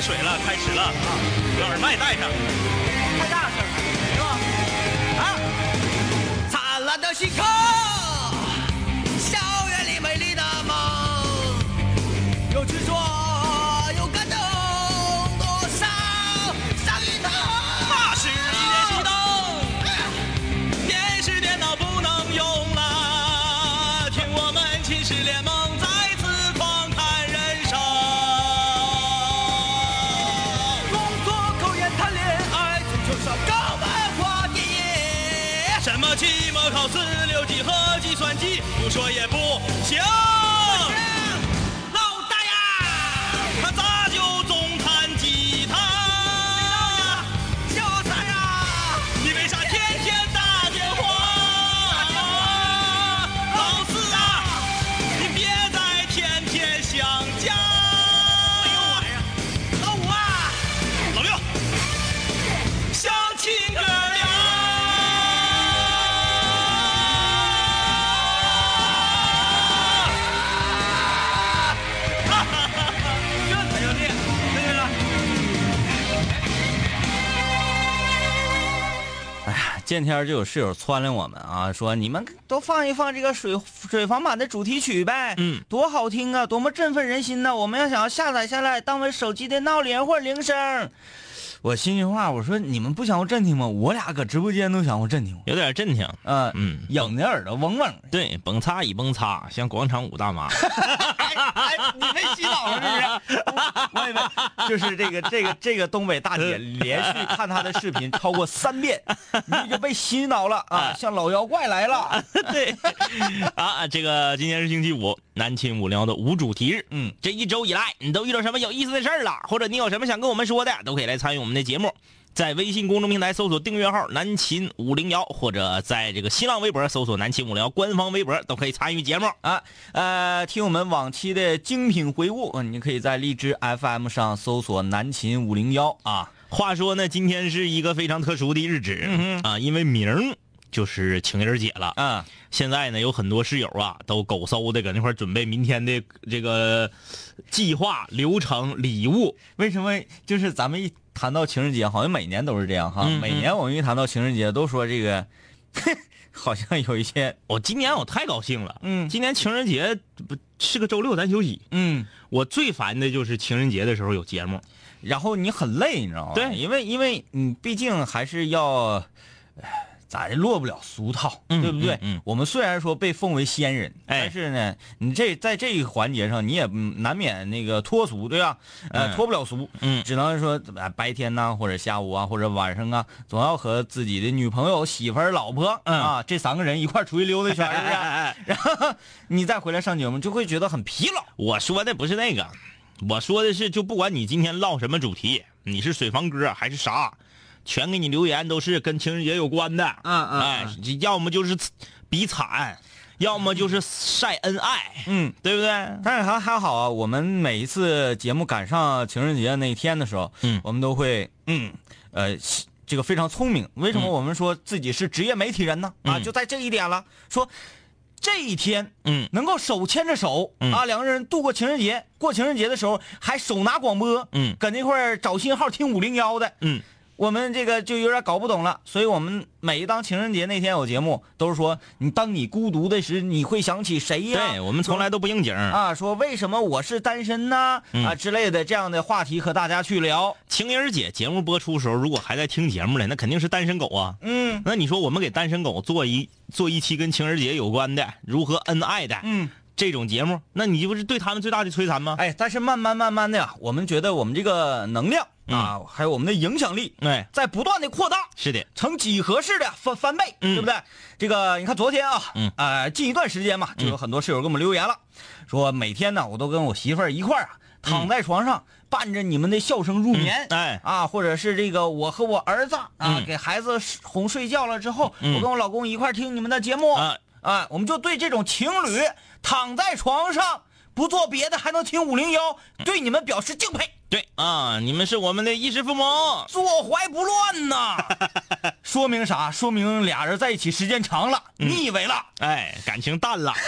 喝水了，开始了啊！把耳麦带上，太大声了，是吧？啊！灿烂的星空，见天就有室友撺掇我们啊，说你们都放一放这个水水房版的主题曲呗，嗯，多好听啊，多么振奋人心呐！我们要想要下载下来当为手机的闹铃或者铃声。我心里话，我说你们不想过震听吗？我俩搁直播间都想过震听，有点震听。呃，嗯影的耳朵嗡嗡。对，蹦擦一蹦擦，像广场舞大妈。哎，你被洗脑了是不是？我以为就是这个这个这个东北大姐连续看她的视频超过三遍，你就被洗脑了啊，像老妖怪来了。对，啊，这个今天是星期五，南秦五聊的无主题日。嗯，这一周以来，你都遇到什么有意思的事儿了？或者你有什么想跟我们说的，都可以来参与我们的节目。在微信公众平台搜索订阅号“南秦五零幺”，或者在这个新浪微博搜索“南秦五零幺”官方微博，都可以参与节目。啊，呃，听我们往期的精品回顾，嗯你可以在荔枝 FM 上搜索“南秦五零幺”啊。话说呢，今天是一个非常特殊的日子、啊，因为明儿就是情人节了。嗯，现在呢，有很多室友啊，都狗搜的搁那块儿准备明天的这个计划、流程、礼物。为什么就是咱们一谈到情人节，好像每年都是这样哈？每年我们一谈到情人节，都说这个，好像有一些，我今年我太高兴了，嗯今年情人节不是个周六，咱休息。嗯，我最烦的就是情人节的时候有节目，然后你很累，你知道吗？对因为因为你毕竟还是要。唉咋的落不了俗套，嗯对不对？嗯嗯我们虽然说被奉为仙人，哎但是呢，你这在这一环节上，你也嗯难免那个脱俗，对吧？呃，嗯脱不了俗，嗯只能说白天呐，或者下午啊，或者晚上啊，总要和自己的女朋友、媳妇儿、老婆、嗯啊这三个人一块儿出去溜达一圈，是不是？哎 然后你再回来上节目，就会觉得很疲劳。我说的不是那个，我说的是，就不管你今天唠什么主题，你是水房哥还是啥，全给你留言都是跟情人节有关的。嗯嗯哎，要么就是比惨，要么就是晒恩爱，嗯，对不对？但是还还好啊，我们每一次节目赶上情人节那一天的时候，嗯我们都会嗯呃这个非常聪明。为什么我们说自己是职业媒体人呢？啊，嗯就在这一点了，说这一天嗯能够手牵着手、嗯啊，两个人度过情人节，过情人节的时候还手拿广播，嗯搁那块儿找信号听五零幺的，嗯，我们这个就有点搞不懂了，所以我们每当情人节那天有节目，都是说你当你孤独的时，你会想起谁呀？对我们从来都不应景。啊，说为什么我是单身呢？嗯啊之类的这样的话题和大家去聊。情人节节目播出时候，如果还在听节目的，那肯定是单身狗啊。嗯那你说我们给单身狗做一做一期跟情人节有关的如何恩爱的嗯，这种节目，那你不是对他们最大的摧残吗？哎，但是慢慢慢慢的呀，我们觉得我们这个能量啊，还有我们的影响力哎，在不断的扩大。是的，呈几何式的翻翻倍，嗯。对不对？这个你看昨天啊，嗯。呃，近一段时间嘛，就有很多室友给我们留言了，说每天呢，我都跟我媳妇儿一块儿啊，躺在床上伴着你们的笑声入眠，嗯哎。啊，或者是这个我和我儿子啊，嗯。给孩子哄睡觉了之后，嗯。我跟我老公一块儿听你们的节目，啊啊，我们就对这种情侣躺在床上不做别的还能听五零幺，对你们表示敬佩。对啊，你们是我们的衣食父母。坐怀不乱呐，说明啥？说明俩人在一起时间长了，腻歪了。哎，感情淡了。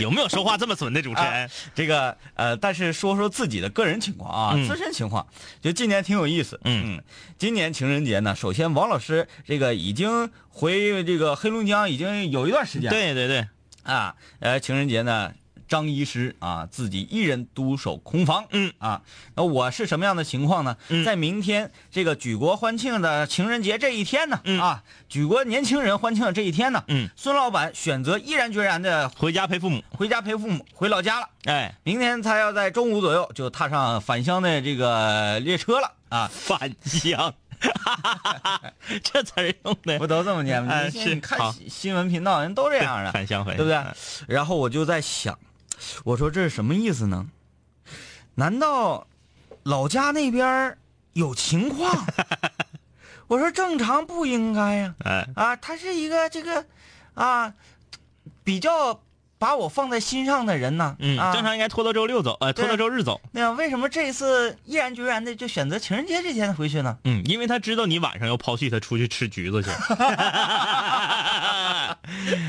有没有说话这么损的主持人？这个呃，但是说说自己的个人情况啊，嗯自身情况，就今年挺有意思。嗯今年情人节呢，首先王老师这个已经回这个黑龙江已经有一段时间了。对对对，啊，呃，情人节呢，张医师啊自己一人独守空房。嗯啊，那我是什么样的情况呢？嗯在明天这个举国欢庆的情人节这一天呢，嗯啊，举国年轻人欢庆的这一天呢，嗯，孙老板选择毅然决然的回家陪父母。回家陪父母，回老家了。哎，明天他要在中午左右就踏上返乡的这个列车了啊！返乡，这词儿用的不都这么念吗？哎你看新新闻频道人都这样的，返乡回，对不对？然后我就在想，我说这是什么意思呢？难道老家那边有情况？我说正常不应该呀、哎，啊，他是一个这个啊，比较把我放在心上的人呢。嗯，啊、正常应该拖到周六走，呃，拖到周日走。那为什么这一次毅然决然的就选择情人节这天回去呢？嗯，因为他知道你晚上要抛弃他出去吃橘子去。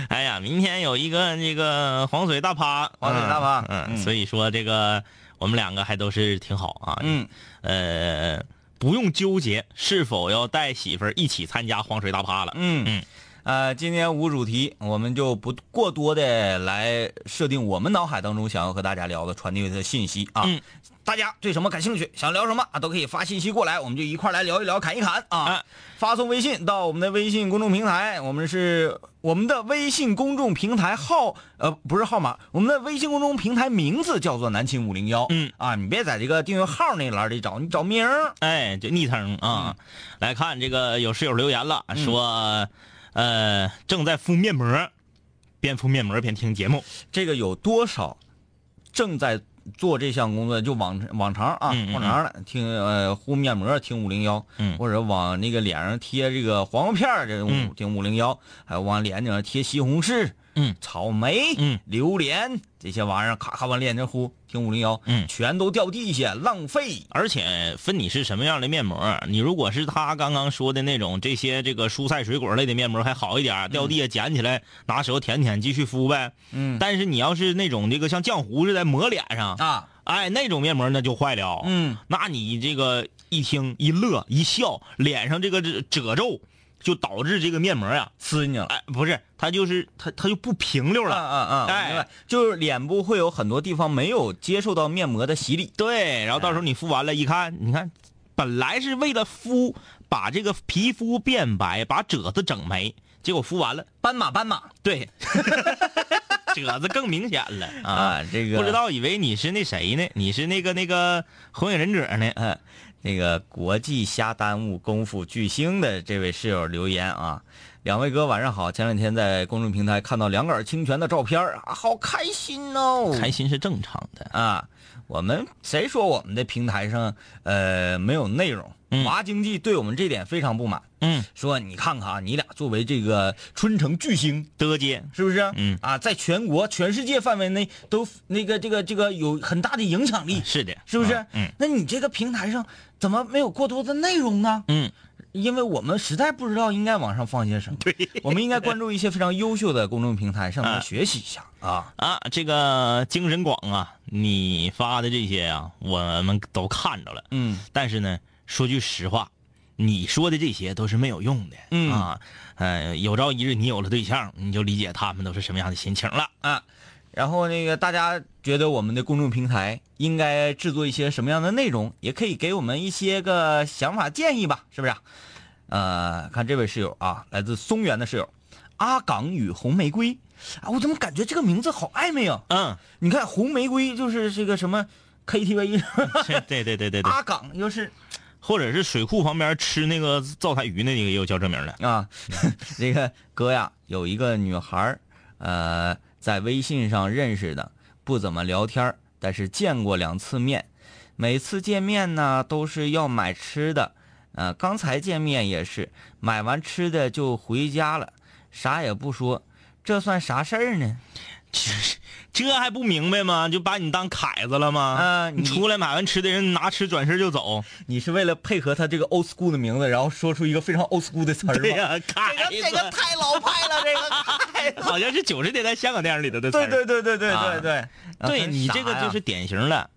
哎呀，明天有一个那个黄水大趴，黄水大趴嗯，嗯所以说这个我们两个还都是挺好啊。嗯，呃，不用纠结是否要带媳妇儿一起参加黄水大趴了。嗯嗯，呃，今天无主题，我们就不过多的来设定我们脑海当中想要和大家聊的、传递的信息啊。嗯大家对什么感兴趣，想聊什么啊，都可以发信息过来，我们就一块儿来聊一聊、侃一侃啊。啊发送微信到我们的微信公众平台，我们是我们的微信公众平台号，呃，不是号码，我们的微信公众平台名字叫做南秦五零幺。嗯啊，你别在这个订阅号那栏里找，你找名儿。哎，就昵称啊。来看这个有室友留言了，说，呃，正在敷面膜，边敷面膜边听节目。这个有多少正在做这项工作，就往往常啊，嗯嗯往常的听呃敷面膜听五零幺，嗯。或者往那个脸上贴这个黄瓜片儿这种嗯。听五零幺，还有往脸上贴西红柿、嗯草莓、嗯榴莲这些玩意儿，咔咔往脸上呼听五零幺，嗯全都掉地下，浪费。而且分你是什么样的面膜，你如果是他刚刚说的那种这些这个蔬菜水果类的面膜还好一点，掉地下捡起来拿手舔舔继续敷呗。嗯但是你要是那种这个像浆糊似的抹脸上，啊，哎，那种面膜那就坏了。嗯，那你这个一听一乐一笑，脸上这个褶褶皱，就导致这个面膜呀、呲进去了。哎，不是，它就是它它就不平溜了。嗯嗯嗯！哎，就是脸部会有很多地方没有接受到面膜的洗礼。对，然后到时候你敷完了，一看，你看，本来是为了敷把这个皮肤变白，把褶子整没，结果敷完了，斑马斑马对，褶子更明显了啊！啊，这个不知道以为你是那谁呢？你是那个那个火影忍者呢？嗯，那个国际瞎耽误功夫巨星的这位室友留言啊，两位哥晚上好。前两天在公众平台看到两杆清泉的照片啊，好开心哦！开心是正常的。啊，我们谁说我们的平台上呃没有内容？嗯华经济对我们这点非常不满，嗯，说你看看啊，你俩作为这个春城巨星，德接，是不是？嗯啊，在全国、全世界范围内都那个这个这个有很大的影响力，是的，是不是？啊嗯那你这个平台上怎么没有过多的内容呢？嗯，因为我们实在不知道应该往上放些什么。对。我们应该关注一些非常优秀的公众平台，向他们啊学习一下啊。啊，这个精神广啊，你发的这些啊，我们都看着了。嗯但是呢，说句实话，你说的这些都是没有用的。嗯啊，呃，有朝一日你有了对象，你就理解他们都是什么样的心情了。啊，然后那个大家觉得我们的公众平台应该制作一些什么样的内容，也可以给我们一些个想法建议吧，是不是啊？呃，看这位室友啊，来自松原的室友，阿港与红玫瑰啊，我怎么感觉这个名字好暧昧啊？嗯，你看红玫瑰就是这个什么 KTV，是对对对对对，阿港又是或者是水库旁边吃那个灶台鱼那个也有叫这名的。啊，这个哥呀，有一个女孩，呃，在微信上认识的，不怎么聊天但是见过两次面，每次见面呢都是要买吃的，呃，刚才见面也是买完吃的就回家了，啥也不说，这算啥事儿呢？这还不明白吗？就把你当凯子了吗？啊你你出来买完吃的人拿吃转身就走。你是为了配合他这个 old school 的名字，然后说出一个非常 old school 的词儿吗？对呀、凯子，这个这个太老派了，这个 太。好像是九十年代香港电影里头的词儿对对对对对啊对对，对你这个就是典型的，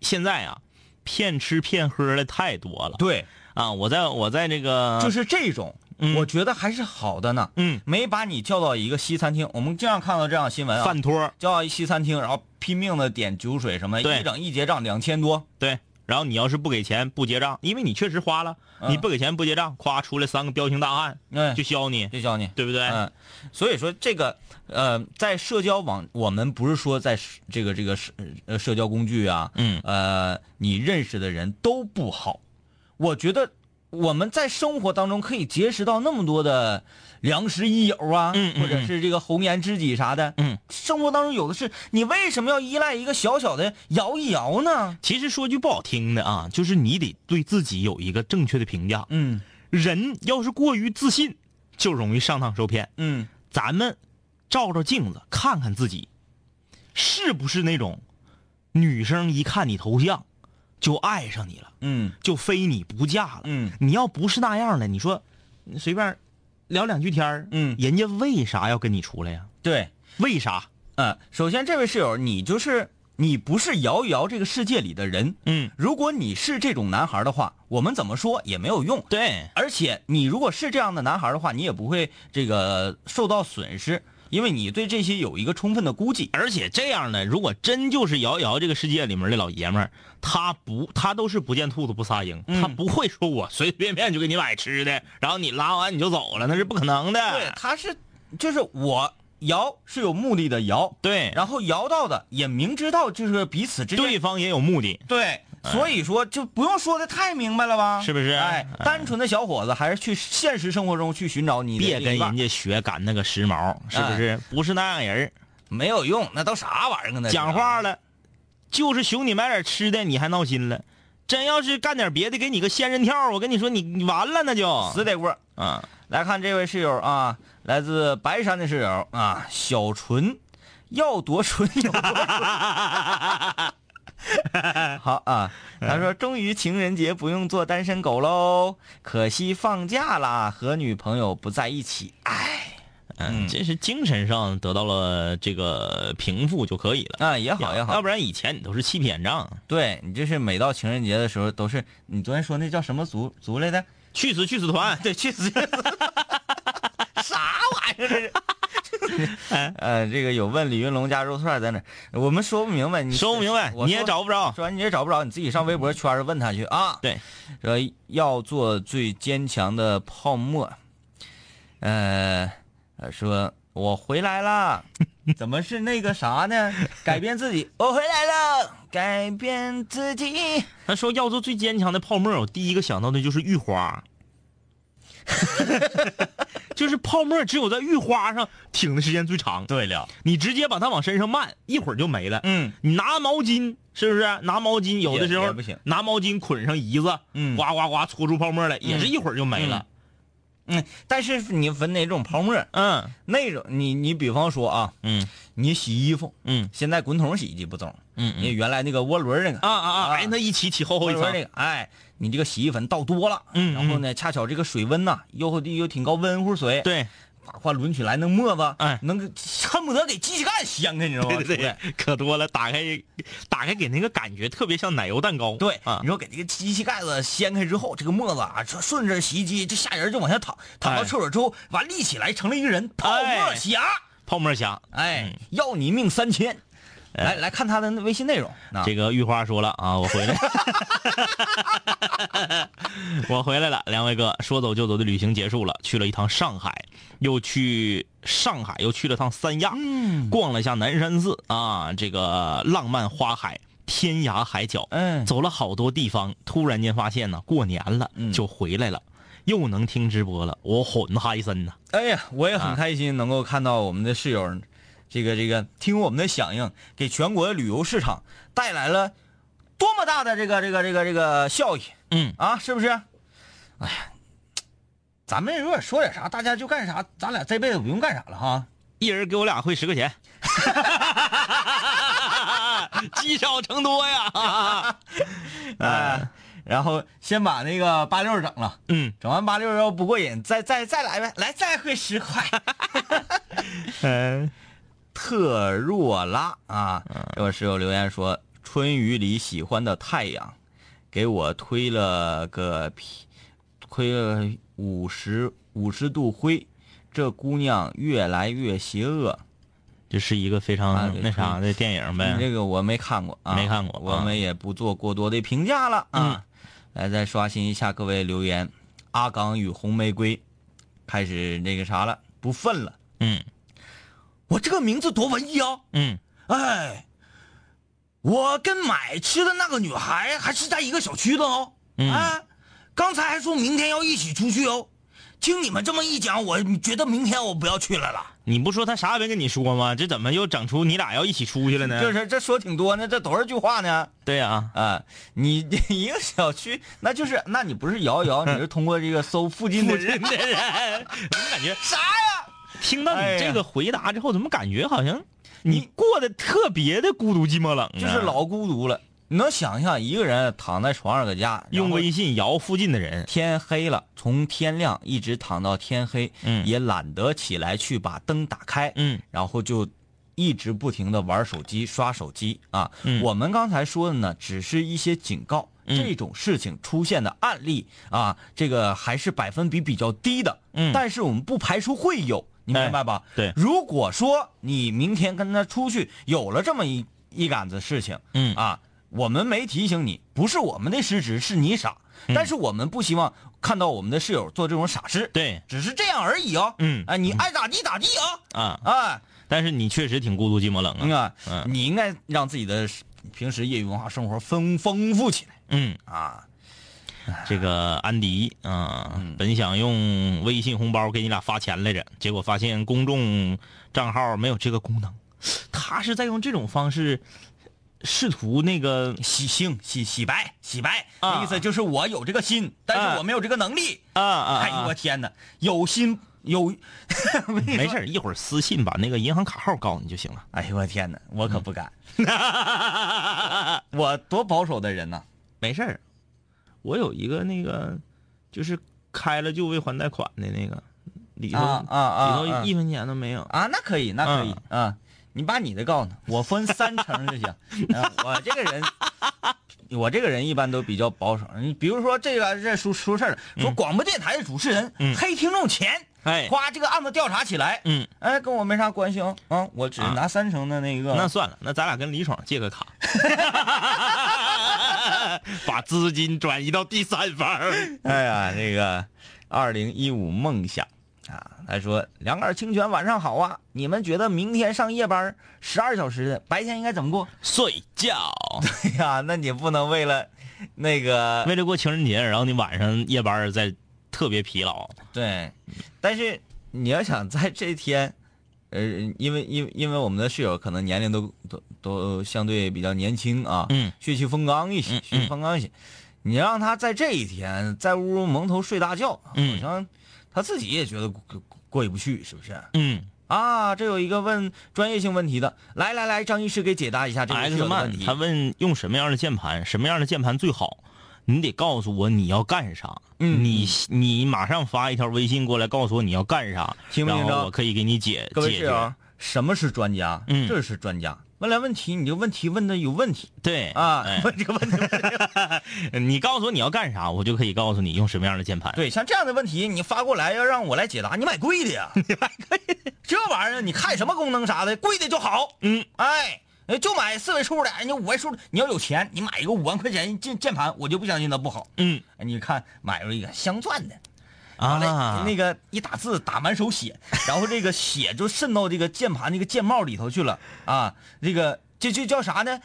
现在啊，骗吃骗喝的太多了。对，啊，我在我在这个就是这种，嗯。我觉得还是好的呢。嗯。没把你叫到一个西餐厅，我们经常看到这样的新闻啊，饭托叫到一西餐厅，然后拼命的点酒水什么一整一结账两千多，对，然后你要是不给钱不结账，因为你确实花了，嗯。你不给钱不结账，咵出来三个彪形大汉嗯，就削你，就削你。对不对？嗯，所以说这个呃，在社交网，我们不是说在这个这个社呃社交工具啊，嗯。呃，你认识的人都不好。我觉得我们在生活当中可以结识到那么多的良师益友啊，嗯嗯或者是这个红颜知己啥的。嗯，生活当中有的是，你为什么要依赖一个小小的摇一摇呢？其实说句不好听的啊，就是你得对自己有一个正确的评价。嗯人要是过于自信，就容易上当受骗。嗯咱们照照镜子，看看自己，是不是那种女生一看你头像就爱上你了，嗯就非你不嫁了？嗯你要不是那样的，你说你随便聊两句天儿嗯人家为啥要跟你出来呀？对。为啥？嗯，首先这位室友，你就是你不是摇一摇这个世界里的人。嗯，如果你是这种男孩的话，我们怎么说也没有用。对，而且你如果是这样的男孩的话，你也不会这个受到损失，因为你对这些有一个充分的估计。而且这样呢，如果真就是瑶瑶这个世界里面的老爷们儿，他不，他都是不见兔子不撒鹰，嗯他不会说我随随便便就给你买吃的，然后你拉完你就走了，那是不可能的。对，他是就是我摇是有目的的摇，对，然后摇到的也明知道就是彼此之间对方也有目的。对。所以说，就不用说的太明白了吧？是不是哎，单纯的小伙子还是去现实生活中去寻找你别跟人家学赶那个时髦，是不是？不是那样人儿没有用，那都啥玩意儿啊？那讲话了，就是熊你买点吃的，你还闹心了。真要是干点别的，给你个仙人跳，我跟你说，你你完了那就死得过。啊。来看这位室友啊，来自白山的室友啊，小纯，要多纯有多纯。好啊，他说终于情人节不用做单身狗喽，可惜放假啦，和女朋友不在一起，哎，嗯，这是精神上得到了这个平复就可以了。啊也好也好要，不然以前你都是欺骗账，对你这是每到情人节的时候都是你昨天说那叫什么族族来的？去死去死团。对，去死去死！啥玩意儿这是？呃，这个有问李云龙家肉串在哪儿？我们说不明白，你说不明白，你也找不着。说完你也找不着，你自己上微博圈儿问他去啊。对，说要做最坚强的泡沫。呃，呃说我回来了，怎么是那个啥呢？改变自己，我回来了，改变自己。他说要做最坚强的泡沫，我第一个想到的就是浴花，就是泡沫只有在浴花上挺的时间最长。对了，你直接把它往身上漫，一会儿就没了。嗯，你拿毛巾是不是？拿毛巾有的时候拿毛巾捆上胰子，嗯呱呱呱搓出泡沫来，也是一会儿就没了。嗯，但是你分哪种泡沫？嗯那种你你比方说啊，嗯你洗衣服，嗯现在滚筒洗衣机不中，嗯你原来那个涡轮那个啊啊啊！啊哎，那一起起厚厚一层那。个，哎，你这个洗衣粉倒多了，嗯然后呢，恰巧这个水温呐，又又挺高温乎水，，对夸夸抡起来那沫子，哎能恨不得给机器盖掀开，你知道吗？对对对，可多了。打开打开，给那个感觉特别像奶油蛋糕。对，啊你，说给这个机器盖子掀开之后，这个沫子啊，顺顺着洗衣机这下人就往下淌，淌到哎厕所之后，完立起来成了一个人，泡沫哎侠，泡沫侠。哎，要你命三千。来来看他的微信内容，啊这个玉花说了啊，我回来，我回来了。两位哥，说走就走的旅行结束了，去了一趟上海，又去上海，又去了趟三亚，嗯逛了一下南山寺啊，这个浪漫花海。天涯海角，嗯走了好多地方，突然间发现呢，过年了，嗯就回来了，又能听直播了，我很嗨森呐。哎呀，我也啊很开心能够看到我们的室友，这个这个听我们的响应，给全国的旅游市场带来了多么大的这个这个这个这个效益嗯，啊！是不是？哎呀，咱们如果说点啥，大家就干啥，咱俩这辈子不用干啥了哈。一人给我俩汇十块钱。积少成多呀。哎，然后先把那个八六整了，嗯整完八六要不过瘾，再再再来呗，来再汇十块。嗯 特若拉啊，这位室友留言说，春雨里喜欢的太阳，给我推了个屁，推了五十五十度灰，这姑娘越来越邪恶。这是一个非啊常对那啥的电影你呗。这个我没看过啊，没看过啊我们也不做过多的评价了啊。来，再刷新一下各位留言，阿刚与红玫瑰开始那个啥了，不愤了。嗯我这个名字多文艺啊！嗯，哎，我跟买吃的那个女孩还是在一个小区的哦。嗯哎，刚才还说明天要一起出去哦。听你们这么一讲，我觉得明天我不要去了啦。你不说他啥也没跟你说吗？这怎么又整出你俩要一起出去了呢？就是这说挺多呢，这多少句话呢？对呀、啊，你一个小区，那就是，那你不是摇一摇，你是通过这个搜附近的人的人，我怎么感觉啥呀？听到你这个回答之后，怎么感觉好像你过得特别的孤独寂寞冷啊？就是老孤独了。你能想象一个人躺在床上搁家，用微信摇附近的人，天黑了，从天亮一直躺到天黑，嗯也懒得起来去把灯打开，嗯，然后就一直不停的玩手机、刷手机啊。嗯我们刚才说的呢，只是一些警告，嗯这种事情出现的案例啊，这个还是百分比比较低的，嗯但是我们不排除会有，你明白吧？对。如果说你明天跟他出去有了这么一一杆子事情，嗯。啊，我们没提醒你，不是我们的失职，是你傻。但是我们不希望看到我们的室友做这种傻事，对。只是这样而已哦。嗯。哎，你爱咋地咋地啊！啊，啊，但是你确实挺孤独寂寞冷啊。嗯。啊，嗯。你应该让自己的平时业余文化生活丰丰富起来。嗯，啊。这个安迪啊，嗯本想用微信红包给你俩发钱来着，结果发现公众账号没有这个功能。他是在用这种方式试图那个洗性洗洗白洗白，啊意思就是我有这个心，但啊是我没有这个能力。啊啊，哎呦我天哪，有心有，没事儿 一会儿私信把那个银行卡号告诉你就行了。哎呦我天哪，我可不敢，我多保守的人呐。没事儿，我有一个那个就是开了就未还贷款的那个，里头啊啊啊里头啊一分钱都没有。啊，那可以，那可以、啊。你把你的告诉他，我分三成就行。啊、我这个人，我这个人一般都比较保守。你比如说这个这出出事儿了，说广播电台的主持人、嗯黑听众钱，哎夸，这个案子调查起来，嗯，哎，跟我没啥关系哦。啊，我只拿三成的那个。那算了，那咱俩跟李爽借个卡，把资金转移到第三方。哎呀，那个二零一五梦想啊，他说两杆清泉晚上好啊，你们觉得明天上夜班十二小时的白天应该怎么过？睡觉，对呀，那你不能为了那个为了过情人节，然后你晚上夜班再特别疲劳。对，但是你要想在这天，呃，因为因为因为我们的室友可能年龄都都都相对比较年轻啊，嗯，血气方刚一些，嗯血气方刚一些，你让他在这一天在屋蒙头睡大觉，嗯好像他自己也觉得过过过意不去，是不是？嗯啊，这有一个问专业性问题的，来来来，张医师给解答一下这个室，X 友的问题。他问用什么样的键盘，什么样的键盘最好？你得告诉我你要干啥。嗯你你马上发一条微信过来，告诉我你要干啥，听没听着然后我可以给你解解决。什么是专家？嗯这是专家。问来问题，你这问题问的有问题对啊！哎问这个问题 你告诉我你要干啥，我就可以告诉你用什么样的键盘。对，像这样的问题，你发过来要让我来解答，你买贵的呀！你买贵的，这玩意儿你看什么功能啥的，贵的就好。嗯，哎，呃就买四位数的，人家五位数的，你要有钱，你买一个五万块钱键键盘，我就不相信它不好。嗯哎你看买了一个镶钻的，完了、啊，那个一打字打满手血，然后这个血就渗到这个键盘那个键帽里头去了啊！这个这就叫啥呢？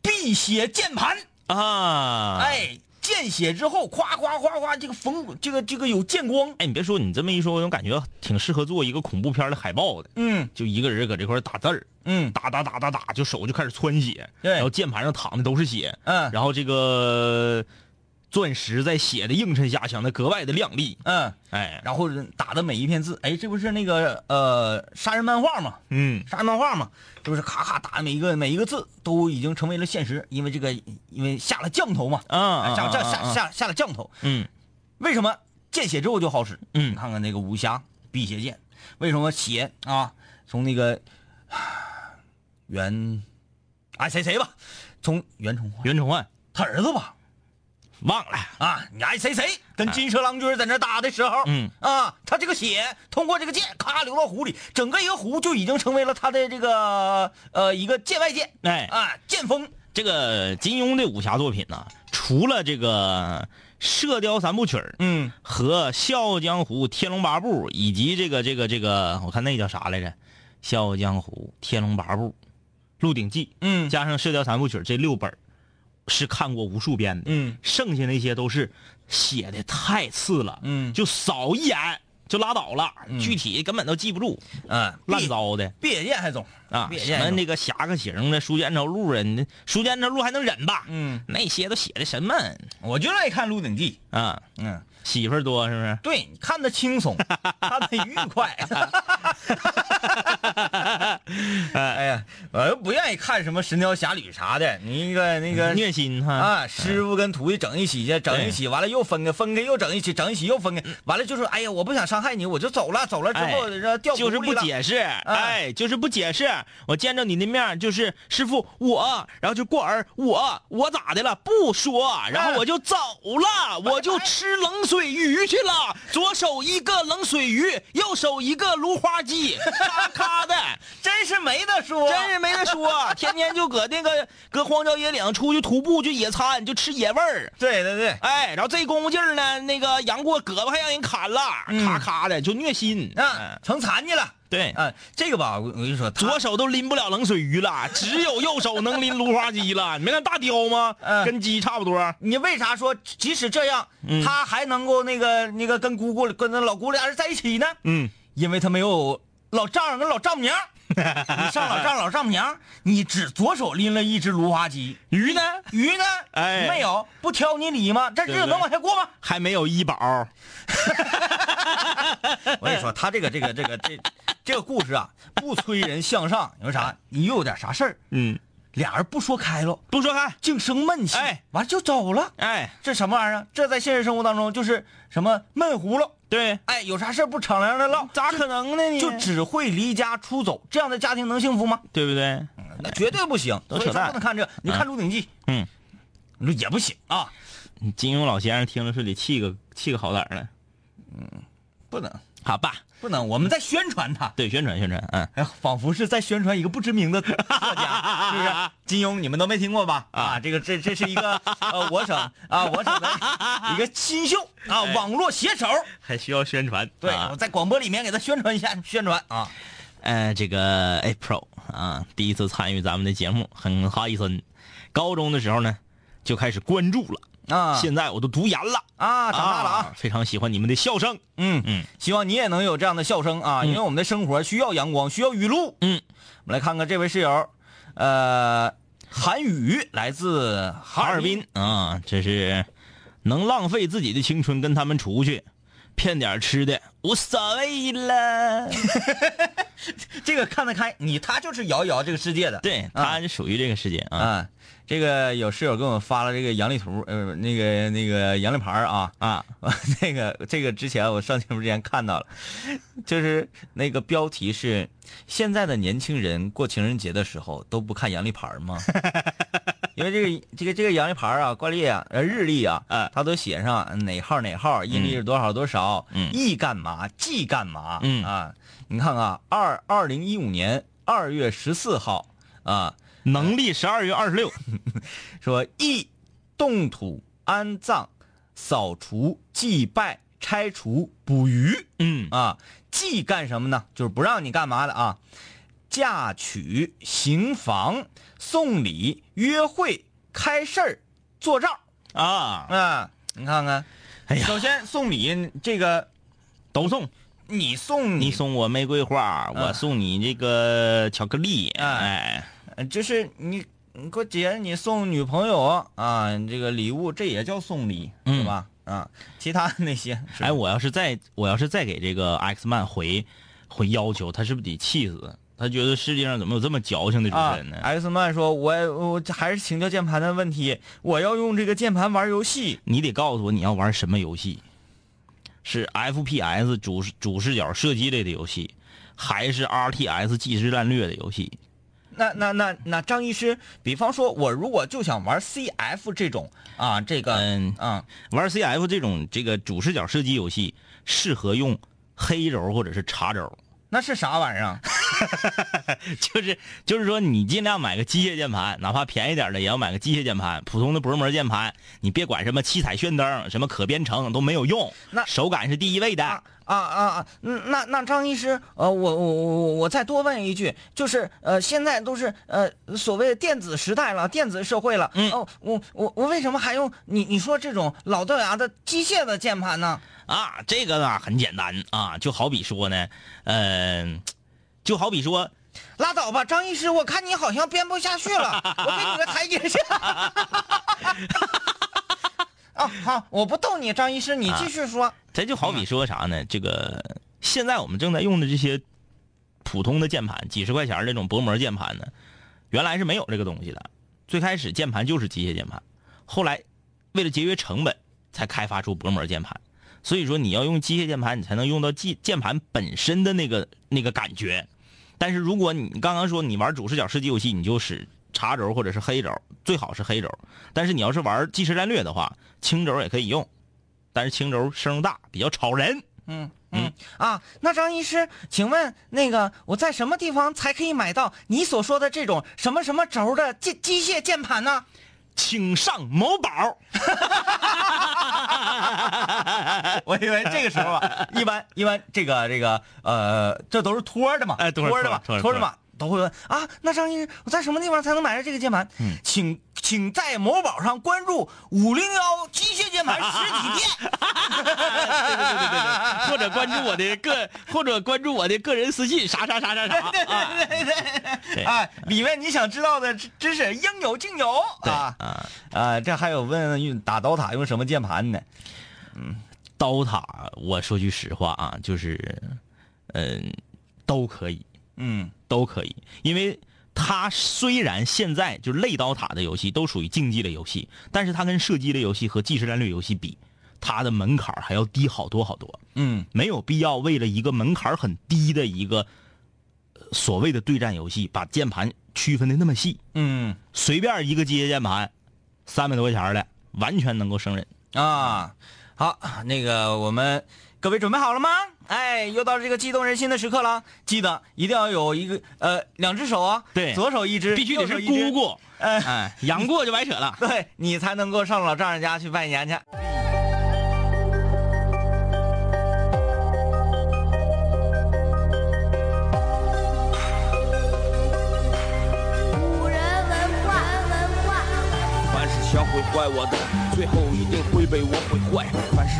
辟邪键盘。啊，哎，见血之后，夸夸夸夸，这个缝这个这个有见光。哎，你别说，你这么一说，我总感觉挺适合做一个恐怖片的海报的。嗯就一个人搁这块打字儿，嗯打打打打打，就手就开始窜血，对然后键盘上淌的都是血，嗯然后这个钻石在血的映衬下显得格外的亮丽。嗯，哎，然后打的每一片字，哎，这不是那个呃杀人漫画吗？嗯，杀人漫画嘛，这不是咔咔打的每一个每一个字都已经成为了现实，因为这个因为下了降头嘛，啊，下下啊下，下下了降头，嗯。为什么见血之后就好使？嗯。看看那个武侠辟邪剑，为什么血啊从那个袁哎谁谁吧，从袁崇焕。袁崇焕。他儿子吧忘了，啊，你爱谁谁跟金蛇郎君在那打的时候，嗯。啊，他这个血通过这个剑咔流到湖里，整个一个湖就已经成为了他的这个呃一个剑外剑。哎，啊剑锋，这个金庸的武侠作品呢，除了这个《射雕三部曲》嗯。和《笑傲江湖》《天龙八部》，以及这个这个这个，我看那叫啥来着，《笑傲江湖》《天龙八部》《鹿鼎记》，嗯。加上《射雕三部曲》这六本儿是看过无数遍的。嗯剩下那些都是写的太次了，嗯就扫一眼就拉倒了，具体根本都记不住，嗯，烂糟的毕野剑还中啊！什么那个侠客行的、书剑恩仇录啊，你书剑恩仇录还能忍吧？嗯，那些都写的什么我就爱看《鹿鼎记啊？》，嗯。媳妇儿多是不是？对，你看的轻松，看得愉快。哎呀，我又不愿意看什么《神雕侠侣》啥的，你那个那个虐心哈啊，师傅跟徒弟整一起去，整一起完了又分开，分开又整一起，整一起又分开，完了就说，哎呀，我不想伤害你，我就走了，走了之后掉就是。不解释，哎，就是不解释。我见着你的面就是师傅我，然后就过儿我我咋的了？不说，然后我就走了，我就吃冷水鱼去了。左手一个冷水鱼，右手一个芦花鸡，咔咔的，真是没得说，真是没得说。天天就搁那个搁荒郊野岭出去徒步去野餐，就吃野味儿。对对对，哎，然后这功夫劲儿呢，那个杨过胳膊还让人砍了，咔咔的就虐心。啊，成残疾了。对，嗯，这个吧，我我跟你说，左手都拎不了冷水鱼了，只有右手能拎芦花鸡了。你没看大雕吗？嗯跟鸡差不多。你为啥说即使这样，嗯他还能够那个那个跟姑姑跟那老姑俩人在一起呢？嗯，因为他没有老丈人跟老丈母娘。你上老丈老丈母娘，你只左手拎了一只芦花鸡，鱼呢？鱼呢？哎没有，不挑你理吗？这日子能往下过吗？还没有医保。我跟你说，他这个这个这个这这个故事啊，不催人向上。你说啥？你又有点啥事儿，嗯，俩人不说开了，不说开。净生闷气，哎，完了就走了。哎，这什么玩意儿啊？这在现实生活当中就是什么闷葫芦。对，哎，有啥事儿不敞亮的唠，咋可能呢？你就只会离家出走，这样的家庭能幸福吗？对不对？那绝对不行。所以说都扯淡不能看这，你看《鹿鼎记》，嗯，也不行啊，金庸老先生听了是得气个气个好歹儿了。不能好吧，不能，我们在宣传他，对，宣传宣传，嗯，哎，仿佛是在宣传一个不知名的作家，是不是？金庸你们都没听过吧？啊，这个这这是一个 呃，我省啊，我省的一个新秀啊，网络写手。还需要宣传。对，啊我在广播里面给他宣传一下，宣传啊。呃，这个 April 啊，第一次参与咱们的节目，很哈伊森。高中的时候呢，就开始关注了，啊。现在我都读研了，啊，长大了啊，非常喜欢你们的笑声。嗯嗯，希望你也能有这样的笑声啊，因为我们的生活需要阳光，需要雨露。嗯，我们来看看这位室友，呃，韩宇来自哈尔滨。啊，这是能浪费自己的青春跟他们出去，骗点吃的无所谓了。这个看得开，你他就是摇一摇这个世界的。对，啊。他是属于这个世界啊。啊，这个有室友给我们发了这个阳历图，呃，那个那个阳历牌儿啊，啊，那个这个之前我上节目之前看到了，就是那个标题是现在的年轻人过情人节的时候都不看阳历牌吗？因为这个这个这个阳历牌啊、挂历啊、呃日历啊，啊。它都写上哪号哪号，阴历是多少多少，嗯。易干嘛，忌干嘛，嗯。啊，你看看，二二零一五年二月十四号啊，农历十二月二十六，说易动土安葬、扫除、祭拜、拆除、捕鱼嗯啊。祭干什么呢？就是不让你干嘛的啊？嫁娶、行房、送礼、约会、开事儿、做账啊，啊。你看看，哎呀首先送礼这个，都送。你送你送我玫瑰花，我送你这个巧克力，嗯哎，呃就是你嗯过节你送女朋友啊，这个礼物这也叫送礼，嗯是吧？啊，其他那些，哎，我要是再我要是再给这个 X man 回回要求，他是不是得气死？他觉得世界上怎么有这么矫情的主持啊人呢？，X 曼说，我我还是请教键盘的问题，我要用这个键盘玩游戏，你得告诉我你要玩什么游戏，是 FPS 主主视角射击类的游戏，还是 RTS 即时战略的游戏？那那那那张医师，比方说，我如果就想玩 CF 这种啊，这个嗯啊，玩 CF 这种这个主视角射击游戏，适合用黑轴或者是茶轴，那是啥玩意儿啊？就是就是说你尽量买个机械键盘，哪怕便宜点的也要买个机械键盘。普通的薄膜键盘，你别管什么七彩炫灯、什么可编程都没有用，那 手感是第一位的。啊啊啊那那张医师，呃，我我我我我再多问一句，就是呃，现在都是呃所谓的电子时代了，电子社会了，嗯哦，我我我为什么还用你你说这种老掉牙的机械的键盘呢？啊，这个呢很简单啊，就好比说呢，嗯、就好比说，拉倒吧，张医师，我看你好像编不下去了，我给你个台阶下。啊，好，我不逗你，张医师，你继续说。这就好比说啥呢？这个现在我们正在用的这些普通的键盘，几十块钱那种薄膜键盘呢，原来是没有这个东西的。最开始键盘就是机械键盘，后来为了节约成本，才开发出薄膜键盘。所以说你要用机械键盘，你才能用到键键盘本身的那个那个感觉。但是如果你刚刚说你玩主视角射击游戏，你就使茶轴或者是黑轴，最好是黑轴。但是你要是玩即时战略的话，青轴也可以用，但是青轴声大，比较吵人。嗯嗯啊，那张医师，请问那个我在什么地方才可以买到你所说的这种什么什么轴的机机械键盘呢？请上某宝。我以为这个时候啊，一般一般这个这个呃，这都是托儿的嘛，哎托儿的嘛，托的嘛，都会问啊，那张医师，我在什么地方才能买到这个键盘？嗯，请请在某宝上关注五零幺机械键盘实体店。对对对对对，或者关注我的个，或者关注我的个人私信，啥啥啥啥啥。对啊对对对对哎，里面你想知道的知知识应有尽有啊啊，啊！这还有问用打刀塔用什么键盘呢？嗯刀塔，我说句实话啊，就是，嗯，都可以，嗯都可以，因为它虽然现在就类刀塔的游戏都属于竞技类游戏，但是它跟射击类游戏和即时战略游戏比，它的门槛还要低好多好多。嗯没有必要为了一个门槛很低的一个呃所谓的对战游戏，把键盘区分的那么细。嗯随便一个机械键盘，三百多块钱的，完全能够胜任。啊，好，那个我们各位准备好了吗？哎，又到这个激动人心的时刻了，记得一定要有一个呃两只手啊，对左手一只，必须得是姑，姑，哎，哎，杨过就白扯了。对你才能够上老丈人家去拜年去。古人文化，文化。凡是想毁坏我的，最后一定会被我毁坏；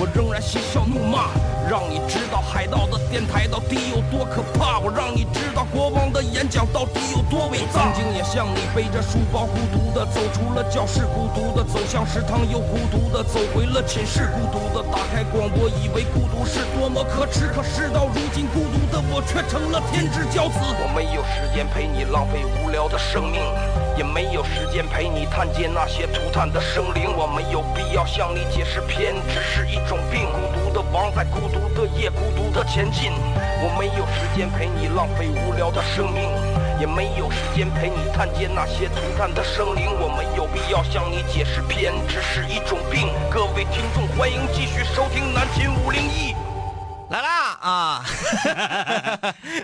我仍然嬉笑怒骂，让你知道海盗的电台到底有多可怕，我让你知道国王的演讲到底有多伟大。曾经也像你背着书包孤独的走出了教室，孤独的走向食堂，又孤独的走回了寝室，孤独的打开广播，以为孤独是多么可耻，可事到如今，孤独的我却成了天之骄子。我没有时间陪你浪费无聊的生命。也没有时间陪你探见那些涂炭的生灵，我没有必要向你解释偏执是一种病。孤独的王在孤独的夜，孤独的前进。我没有时间陪你浪费无聊的生命，也没有时间陪你探见那些涂炭的生灵。我没有必要向你解释偏执是一种病。各位听众，欢迎继续收听南秦五零一。来啦啊！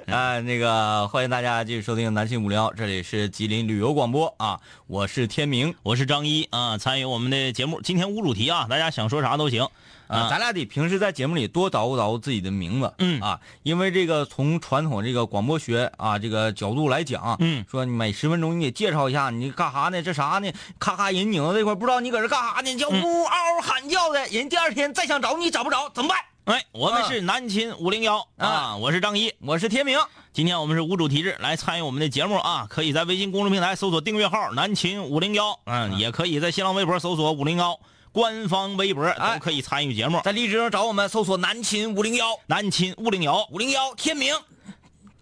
啊，那个欢迎大家继续收听南青无聊，这里是吉林旅游广播啊，我是天明我是张一啊，参与我们的节目。今天无主题啊，大家想说啥都行啊，咱俩得平时在节目里多捣鼓捣鼓自己的名字，嗯啊，因为这个从传统这个广播学啊这个角度来讲，嗯，说你每十分钟你得介绍一下你干啥呢？这啥呢？咔咔人拧到这块，不知道你搁这干啥呢？叫呜嗷嗷喊叫的，人第二天再想找你找不着，怎么办？哎，我们是南秦五零幺啊，我是张一。我是天明，今天我们是无主题日，来参与我们的节目啊，可以在微信公众平台搜索订阅号“南秦五零幺”，嗯，也可以在新浪微博搜索“五零幺”，官方微博哎都可以参与节目。在荔枝上找我们，搜索南秦五零幺南秦五零幺，五零幺天明，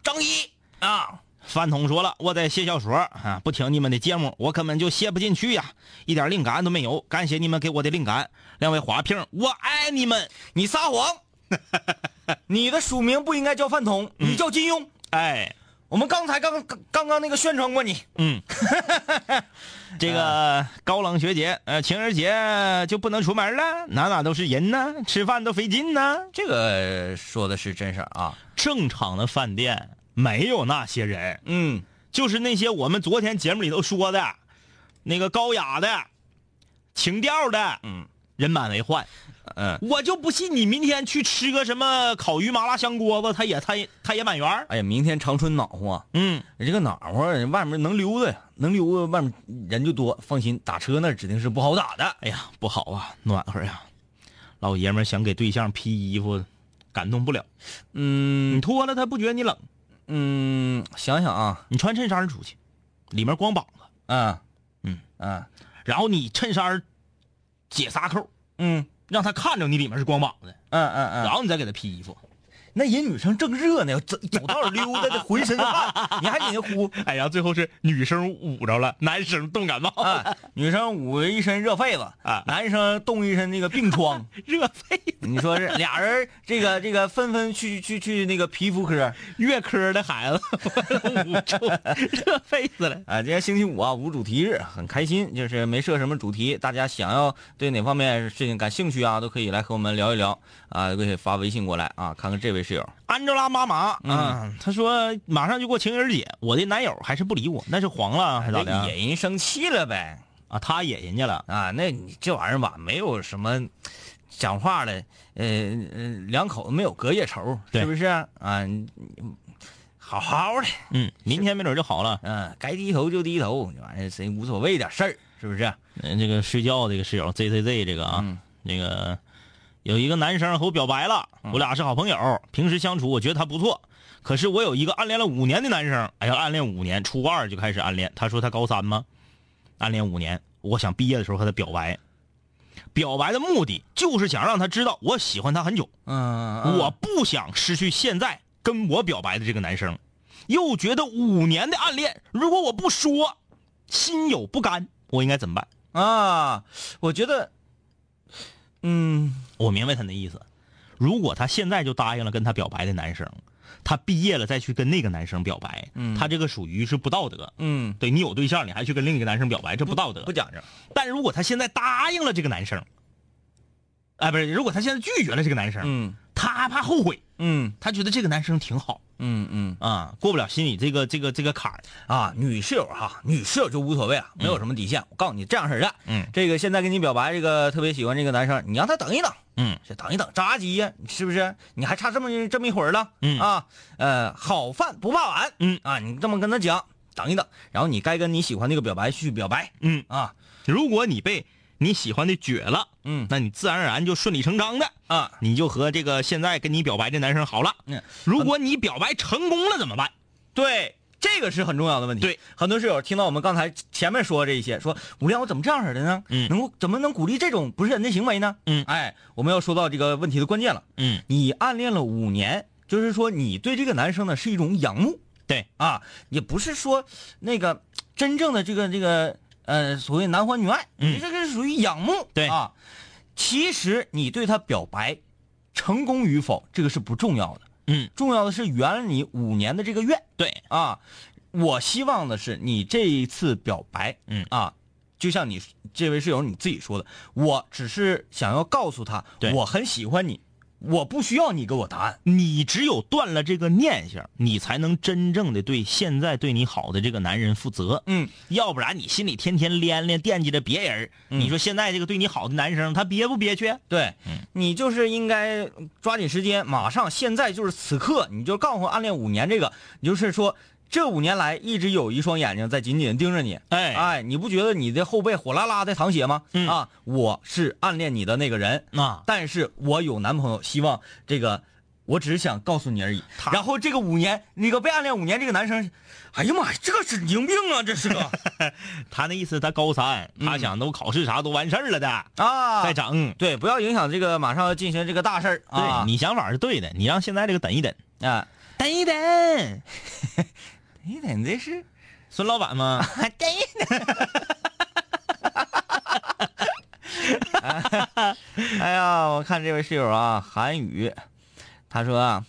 张一啊。饭桶说了，我在写小说啊，不听你们的节目，我根本就写不进去呀，一点灵感都没有。感谢你们给我的灵感，两位花瓶，我爱你们。你撒谎！你的署名不应该叫饭桶，你叫金庸。哎，我们刚才刚刚刚刚那个宣传过你，嗯，这个高冷学姐，呃，情人节就不能出门了，哪哪都是人呢，吃饭都费劲呢。这个说的是真事儿啊。正常的饭店没有那些人，嗯，就是那些我们昨天节目里头说的，那个高雅的、情调的，嗯，人满为患。嗯，我就不信你明天去吃个什么烤鱼麻辣香锅子，他也他也他也满员儿哎呀，明天长春暖和啊，嗯，这个暖和，外面能溜达呀，能溜达，外面人就多。放心，打车那指定是不好打的。哎呀，不好啊，暖和呀。老爷们儿想给对象披衣服，感动不了。嗯你脱了他不觉得你冷，嗯，想想啊，你穿衬衫出去，里面光膀子，嗯。嗯嗯。然后你衬衫解仨扣，嗯。让他看着你里面是光膀子，嗯嗯嗯，然后你再给他披衣服。那人女生正热呢，走走道溜达的浑身汗，你还给人呼哎呀，最后是女生捂着了，男生冻感冒，啊？女生捂一身热痱子啊男生冻一身那个病疮。热痱你说是俩人这个这个纷纷去去去那个皮肤科月科的孩子捂住热痱子了。啊？今天星期五啊，无主题日，很开心，就是没设什么主题，大家想要对哪方面事情感兴趣啊，都可以来和我们聊一聊啊，都可以发微信过来啊，看看这位室友。安吉拉妈妈，嗯嗯，她说马上就过情人节，我的男友还是不理我，那是黄了还是咋的啊？惹人生气了呗啊，他惹人家了，啊？那你这玩意儿吧，没有什么讲话的，呃呃，两口子没有隔夜仇，是不是啊？好好的，嗯，明天没准就好了。嗯，该低头就低头，这玩意儿谁无所谓点事儿，是不是？嗯，这个睡觉这个室友 Z Z Z 这个啊，嗯那个有一个男生和我表白了，我俩是好朋友，平时相处我觉得他不错。可是我有一个暗恋了五年的男生，哎呀，暗恋五年，初二就开始暗恋。他说他高三吗？暗恋五年，我想毕业的时候和他表白。表白的目的就是想让他知道我喜欢他很久，嗯，我不想失去现在跟我表白的这个男生，又觉得五年的暗恋，如果我不说，心有不甘，我应该怎么办？啊，我觉得，嗯，我明白他那意思。如果他现在就答应了跟他表白的男生，他毕业了再去跟那个男生表白，嗯他这个属于是不道德。嗯，对你有对象，你还去跟另一个男生表白，这不道德。不讲究。但如果他现在答应了这个男生，哎，不是，如果他现在拒绝了这个男生，嗯他怕后悔，嗯。他觉得这个男生挺好。嗯嗯。啊，过不了心里这个这个这个坎儿。啊，女室友哈，女室友就无所谓了，没有什么底线。我告诉你，这样式的，嗯。这个现在跟你表白，这个特别喜欢这个男生，你让他等一等，嗯。这等一等，着急呀，是不是？你还差这么这么一会儿了，嗯。啊，呃，好饭不怕晚，嗯。啊，你这么跟他讲，等一等，然后你该跟你喜欢那个表白去表白，嗯，啊，如果你被你喜欢的绝了，嗯那你自然而然就顺理成章的啊，你就和这个现在跟你表白的男生好了。嗯，如果你表白成功了怎么办？对，这个是很重要的问题。对，很多室友听到我们刚才前面说这一些，说五亮我怎么这样式的呢？嗯能够怎么能鼓励这种不是人的行为呢？嗯哎，我们要说到这个问题的关键了。嗯，你暗恋了五年，就是说你对这个男生呢是一种仰慕对，啊，也不是说那个真正的这个这个呃所谓男欢女爱，嗯。你这个是属于仰慕。对。啊，其实你对他表白成功与否，这个是不重要的，嗯，重要的是圆了你五年的这个愿。对，啊，我希望的是你这一次表白，嗯。啊，就像你这位室友你自己说的，我只是想要告诉他，我很喜欢你，我不需要你给我答案。你只有断了这个念想，你才能真正的对现在对你好的这个男人负责。嗯，要不然你心里天天连连惦记着别人，你说现在这个对你好的男生，他憋不憋屈？对，嗯你就是应该抓紧时间，马上现在就是此刻，你就告诉暗恋五年这个，你就是说这五年来一直有一双眼睛在紧紧盯着你。哎。哎，你不觉得你的后背火辣辣的淌血吗？嗯。啊，我是暗恋你的那个人，啊，但是我有男朋友，希望这个，我只是想告诉你而已。然后这个五年，那个被暗恋五年这个男生，哎呀妈呀，这个神经病啊，这是个。他那意思他高三，他想都考试啥都完事儿了的，啊，再整。对，不要影响这个马上要进行这个大事儿。啊。对你想法是对的，你让现在这个等一等，啊，等一等，你等这是。孙老板吗？等一等。哎呀，我看这位室友啊，韩宇，他说啊，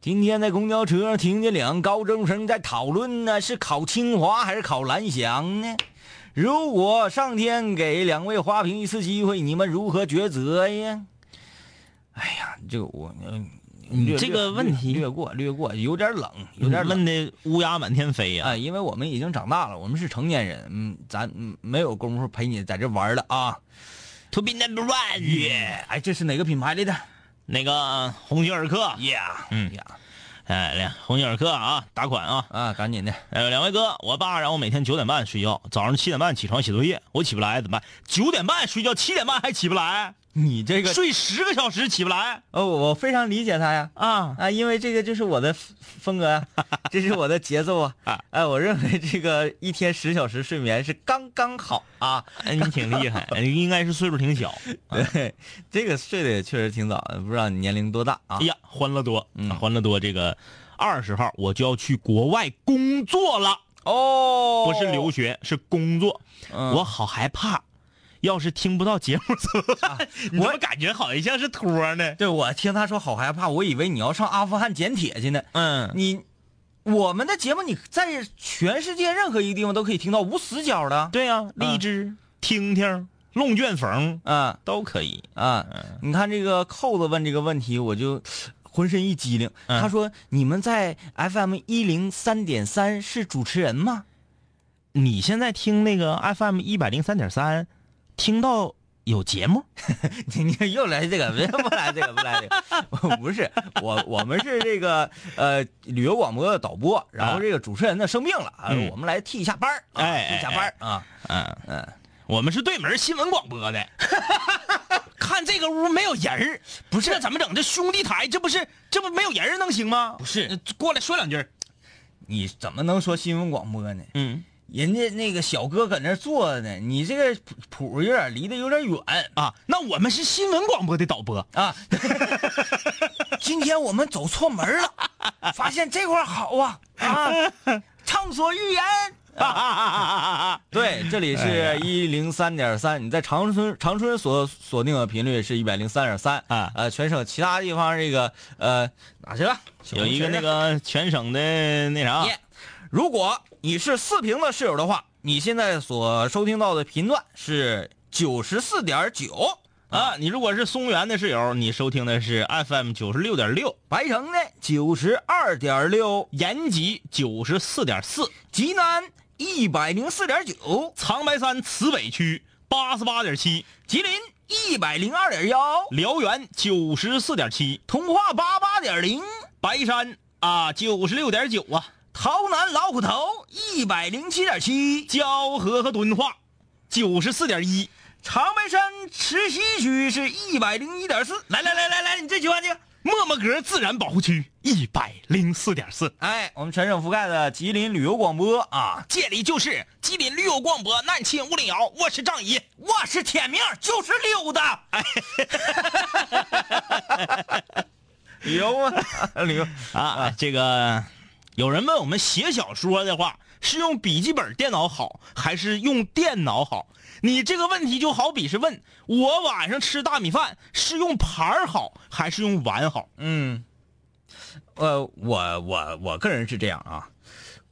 今天在公交车上听见两个高中生在讨论呢，是考清华还是考蓝翔呢？如果上天给两位花瓶一次机会，你们如何抉择呀？哎呀，这个我嗯，略你这个问题略过略过，有点冷，有点冷。问的乌鸦满天飞呀、啊，因为我们已经长大了，我们是成年人，嗯，咱嗯没有功夫陪你在这玩了啊。To be number one，耶，哎，这是哪个品牌来的那个鸿星尔克，？Yeah，嗯呀，哎，两鸿星尔克啊，打款啊！啊，赶紧的，呃，两位哥，我爸让我每天九点半睡觉，早上七点半起床写作业，我起不来怎么办？九点半睡觉，七点半还起不来，你这个，睡十个小时起不来哦，我非常理解他呀。啊！啊，因为这个就是我的风风格呀，这是我的节奏啊啊！哎，我认为这个一天十小时睡眠是刚刚好啊。哎，你挺厉害，你应该是岁数挺小。对，这个睡得也确实挺早的，不知道你年龄多大啊哎？呀，欢乐多，嗯欢乐多，这个二十号我就要去国外工作了，哦，不是留学，是工作。嗯我好害怕，要是听不到节目 怎么感觉好像是托呢？对，我听他说好害怕，我以为你要上阿富汗捡铁去呢。嗯，你我们的节目你在全世界任何一个地方都可以听到，无死角的。对呀、荔枝、听听、龙卷风啊都可以。啊，你看这个扣子问这个问题，我就 浑身一激灵。嗯他说：“你们在 FM 一零三点三是主持人吗你现在听那个 FM 一百零三点三，听到有节目？？” 你你又来这个，别不来这个，不来这个。不是我，我们是这个呃旅游广播的导播，然后这个主持人呢生病了，啊嗯我们来替一下班儿啊哎替一下班儿啊。嗯嗯，我们是对门新闻广播的。看这个屋没有人儿不是那怎么整？这兄弟台这不是这不没有人儿能行吗？不是呃过来说两句儿。你怎么能说新闻广播呢？嗯人家那个小哥搁那坐着呢，你这个谱谱有点离得有点远啊，那我们是新闻广播的导播。啊。今天我们走错门了，发现这块好啊啊，畅所欲言。对，这里是一零三点三，你在长春长春所锁定的频率是一百零三点三啊呃，全省其他地方这个呃哪去了？有一个那个全省的那啥，耶如果你是四平的室友的话，你现在所收听到的频段是九十四点九，啊，你如果是松原的室友，你收听的是 FM 九十六点六，白城的九十二点六，延吉九十四点四，济南一百零四点九，长白山慈北区八十八点七，吉林一百零二点幺，辽源九十四点七，通化八八点零，白山啊九十六点九啊，洮南老虎头一百零七点七，蛟河和敦化九十四点一。长白山池溪区是一百零一点四。来来来来来，你这句话这个。默默阁自然保护区一百零四点四，哎，我们全省覆盖的吉林旅游广播啊，这里就是吉林旅游广播南青五零幺，我是张一。我是天明，就是溜达。哎，旅游啊，旅游啊，这个有人问我们写小说的话是用笔记本电脑好还是用电脑好？你这个问题就好比是问我晚上吃大米饭是用盘儿好还是用碗好？嗯，呃，我我我个人是这样啊，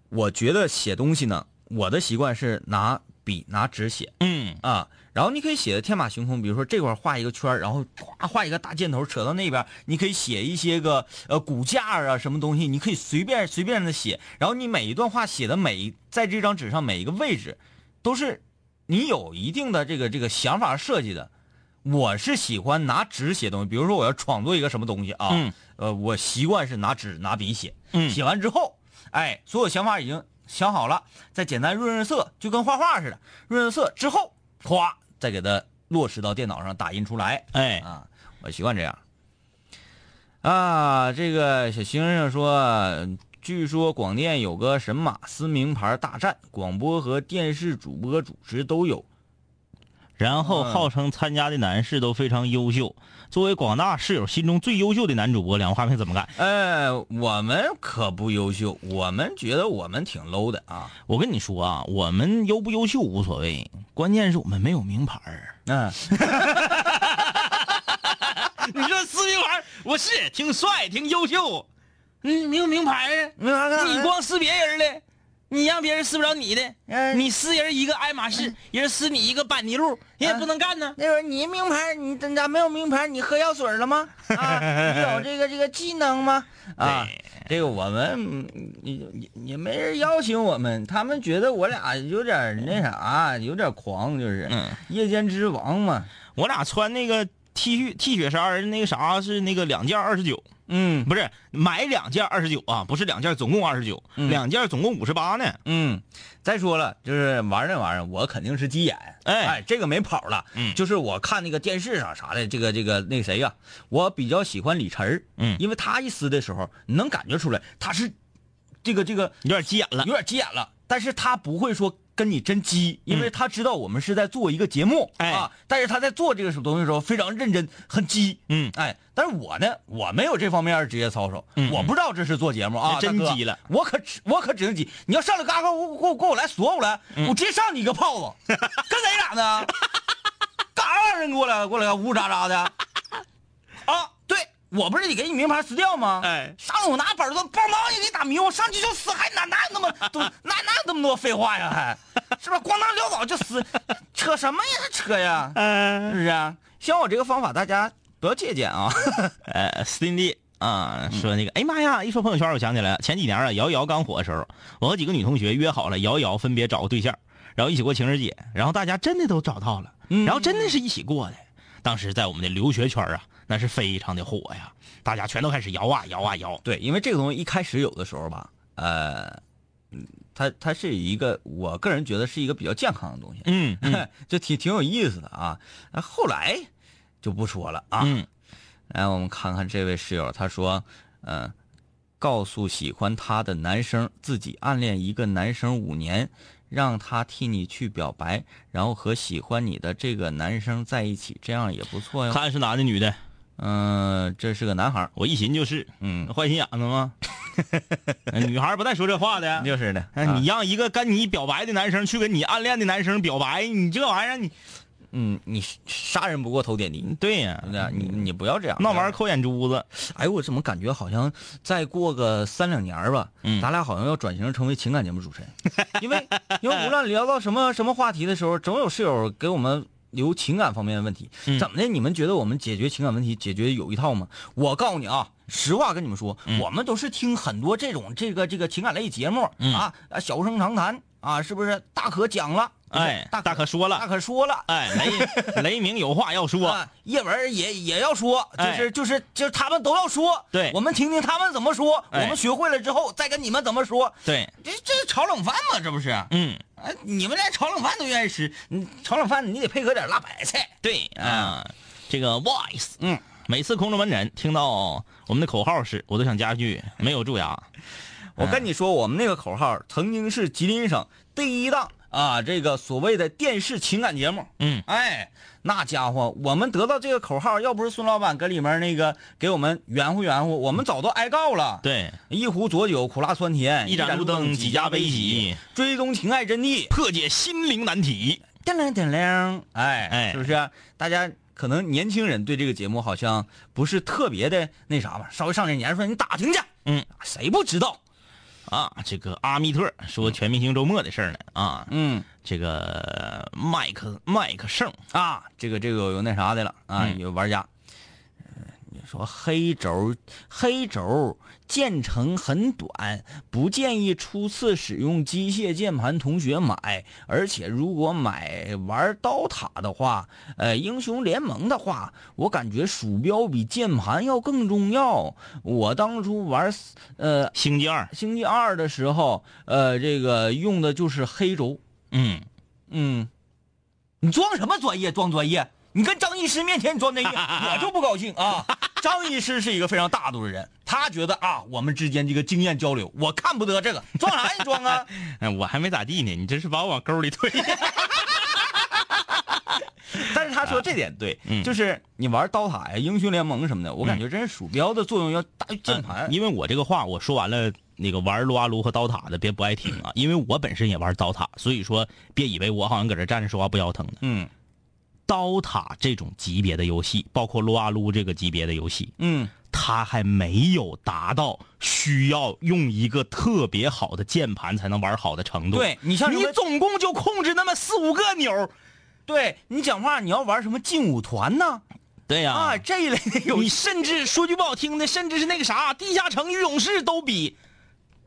我觉得写东西呢，我的习惯是拿笔拿纸写嗯啊，然后你可以写的天马行空，比如说这块画一个圈儿，然后咵画一个大箭头扯到那边，你可以写。一些个呃骨架啊什么东西，你可以随便随便的写，然后你每一段话写的每一在这张纸上每一个位置，都是你有一定的这个这个想法设计的。我是喜欢拿纸写东西，比如说我要创作一个什么东西啊，嗯。呃，我习惯是拿纸拿笔写，嗯。写完之后，哎，所有想法已经想好了，再简单润润色，就跟画画似的，润润色之后，咵，再给它落实到电脑上打印出来哎，啊，我习惯这样。啊，这个小星星说，据说广电有个神马斯名牌大战，广播和电视主播主持都有。然后嗯号称参加的男士都非常优秀。作为广大室友心中最优秀的男主播，两个花瓶怎么干？呃，我们可不优秀，我们觉得我们挺 low 的啊。我跟你说啊，我们优不优秀无所谓，关键是我们没有名牌儿。嗯，你说撕名牌，我是挺帅，挺优秀，嗯，没有名牌啊。你光撕别人的，你让别人撕不着你的。嗯你撕人一个爱马仕，人撕你一个班尼路，人也不能干呢。那会儿你名牌，你咱咋没有名牌？你喝药水了吗？啊，你有这个这个技能吗？啊，这个我们嗯也也也没人邀请我们，他们觉得我俩有点那啥，有点狂，就是、嗯夜间之王嘛。我俩穿那个 T 恤 T 恤衫，那个啥是那个两件二十九，嗯不是买两件二十九啊，不是两件总共二十九，嗯两件总共五十八呢。嗯，再说了，就是玩那玩意儿，我肯定是急眼。哎这个没跑了。嗯就是我看那个电视上啥的，这个这个那个谁呀、我比较喜欢李晨儿嗯因为他一撕的时候，你能感觉出来他是这个这个有点急眼了有。点急眼了，但是他不会说跟你真急，因为他知道我们是在做一个节目，哎。啊，但是他在做这个东西的时候非常认真，很急，嗯。哎，但是我呢，我没有这方面的职业操守，嗯我不知道这是做节目啊，真急了。我可我可只能急，你要上来嘎嘎给我给我给我来锁我来，嗯。我直接上你一个炮子，跟谁俩呢？干啥玩意儿给我来给我来呜喳喳的？我不是得给你名牌撕掉吗？哎上来我拿板子，梆梆一给你打迷糊，上去就撕，还哪哪有那么 多哪哪有那么多废话呀？还是不是？咣当撂倒就撕，扯什么呀？扯呀？嗯是不是啊？像我这个方法，大家不要借鉴啊。呃，斯汀利啊，说那个，哎呀妈呀！一说朋友圈，我想起来了，前几年啊，瑶瑶刚火的时候，我和几个女同学约好了，瑶瑶分别找个对象，然后一起过情人节，然后大家真的都找到了，然后真的是一起过的。当时在我们的留学圈啊，那是非常的火呀，大家全都开始摇啊摇啊摇。对，因为这个东西一开始有的时候吧，呃，嗯它它是一个，我个人觉得是一个比较健康的东西，嗯嗯 就挺挺有意思的啊。那后来就不说了啊。嗯，来，我们看看这位室友，他说，嗯、告诉喜欢他的男生，自己暗恋一个男生五年，让他替你去表白，然后和喜欢你的这个男生在一起，这样也不错呀。看是男的女的，嗯、这是个男孩儿，我一寻就是，嗯，坏心眼子吗？女孩不带说这话的。就是的。哎，你让一个跟你表白的男生去跟你暗恋的男生表白，你这玩意儿你嗯，你杀人不过头点地，对呀？你你不要这样，那玩意儿抠眼珠子。哎，我怎么感觉好像再过个三两年吧，嗯咱俩好像要转型成为情感节目主持人，因为因为无论聊到什么什么话题的时候，总有室友给我们留情感方面的问题。嗯怎么的？你们觉得我们解决情感问题解决有一套吗？我告诉你啊，实话跟你们说，我们都是听很多这种这个这个情感类节目、嗯啊，啊小声长谈啊，是不是？大可讲了，哎，大大可说了大，可说了。哎，雷 雷鸣有话要说。啊，叶文也也要说，就哎是就是就是他们都要说，对我们听听他们怎么说，哎我们学会了之后再跟你们怎么说，对，这这是炒冷饭嘛，这不是？嗯，哎，你们连炒冷饭都愿意吃，你炒冷饭你得配合点辣白菜，对啊，这个 voice，嗯，每次空中门诊听到我们的口号时，我都想加句没有蛀牙。我跟你说，我们那个口号曾经是吉林省第一档啊，这个所谓的电视情感节目。嗯，哎，那家伙，我们得到这个口号，要不是孙老板搁里面那个给我们圆乎圆乎，我们早都挨告了。对，一壶浊酒苦辣酸甜，一盏路灯几家悲喜，追踪情爱真谛。破解心灵难题。叮铃叮铃，哎哎是不是？大家可能年轻人对这个节目好像不是特别的那啥吧，稍微上点年数，你打听去，嗯，谁不知道？啊，这个阿密特说全明星周末的事儿呢啊，嗯这个麦克麦克胜啊，这个这个有那啥的了啊，嗯有玩家。呃你说黑轴黑轴键程很短，不建议初次使用机械键盘同学买。而且如果买玩刀塔的话，呃，英雄联盟的话，我感觉鼠标比键盘要更重要。我当初玩呃星际二，星际二的时候，呃，这个用的就是黑轴。嗯，嗯，你装什么专业？装专业？你跟张医师面前你装专业，我就不高兴啊！张医师是一个非常大度的人，他觉得啊，我们之间这个经验交流，我看不得这个，装啥你装啊？哎，我还没咋地呢，你这是把我往沟里推。但是他说这点对，嗯就是你玩刀塔呀、英雄联盟什么的，我感觉真是鼠标的作用要大于键盘。因为我这个话我说完了，那个玩撸啊撸和刀塔的别不爱听啊，因为我本身也玩刀塔，所以说别以为我好像搁这站着说话不腰疼的。嗯刀塔这种级别的游戏，包括撸啊撸这个级别的游戏，嗯，它还没有达到需要用一个特别好的键盘才能玩好的程度。对你像你总共就控制那么四五个钮儿。对你讲话你要玩什么劲舞团呢？对呀、啊，这一类的游你戏，甚至说句不好听的，甚至是那个啥，地下城与勇士都比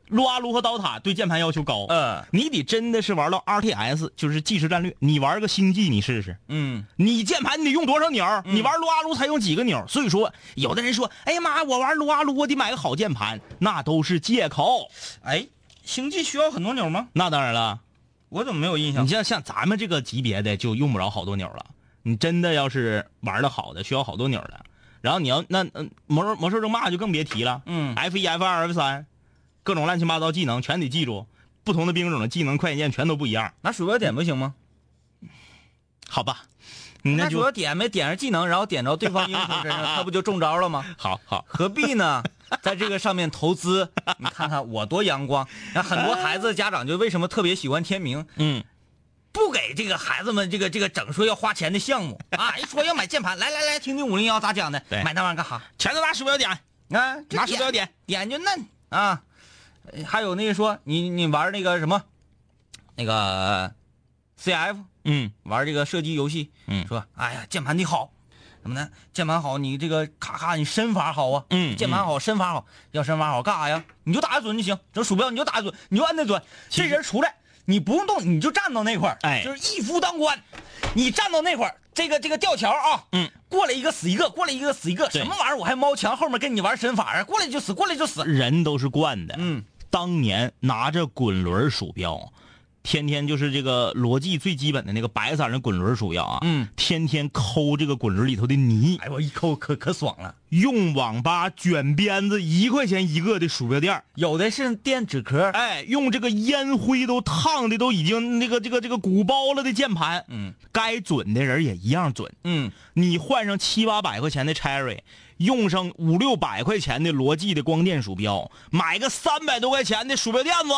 撸啊撸和刀塔对键盘要求高。嗯你得真的是玩到 RTS，就是即时战略。你玩个星际，你试试，嗯你键盘你得用多少钮儿？你玩撸啊撸才用几个钮？所以说，有的人说，哎呀妈，我玩撸啊撸我得买个好键盘，那都是借口。哎，星际需要很多钮吗？那当然了，我怎么没有印象你？像像咱们这个级别的就用不着好多钮了。你真的要是玩的好的，需要好多钮的。然后你要那嗯魔兽魔兽争霸就更别提了，嗯，F 一 F 二 F 三，各种乱七八糟技能全得记住，不同的兵种的技能快捷键全都不一样。拿鼠标点不行吗？好吧，你那主那就要点没点上技能，然后点着对方英雄身上，他不就中招了吗？好好。何必呢？在这个上面投资，你看看我多阳光。那很多孩子家长就为什么特别喜欢天明，嗯，不给这个孩子们这个这个整说要花钱的项目 啊！一说要买键盘，来来来，听听五零幺咋讲的？买那玩意儿干哈？全都拿鼠标点，啊，就拿鼠标点。点就嫩啊。呃还有那个说你你玩那个什么，那个 CF 嗯玩这个射击游戏，嗯说哎呀键盘的好，怎么呢？键盘好，你这个咔咔你身法好啊，嗯键盘好，身法好，要身法好干啥呀？你就打得准就行，这鼠标你就打得准，你就按得准，其实这人出来你不用动，你就站到那块儿，哎就是一夫当关，你站到那块儿，这个这个吊桥啊，嗯，过来一个死一个，过来一个死一个，什么玩意儿？我还猫墙后面跟你玩身法啊？过来就死，过来就死，人都是惯的。嗯，当年拿着滚轮鼠标，天天就是这个逻辑最基本的那个白色的滚轮鼠标啊，嗯，天天抠这个滚轮里头的泥，哎，我一抠可可爽了。用网吧卷鞭子一块钱一个的鼠标垫有的是垫纸壳，哎，用这个烟灰都烫的都已经那个这个这个鼓包了的键盘，嗯，该准的人也一样准。嗯，你换上七八百块钱的 Cherry，用上五六百块钱的罗技的光电鼠标，买个三百多块钱的鼠标垫子，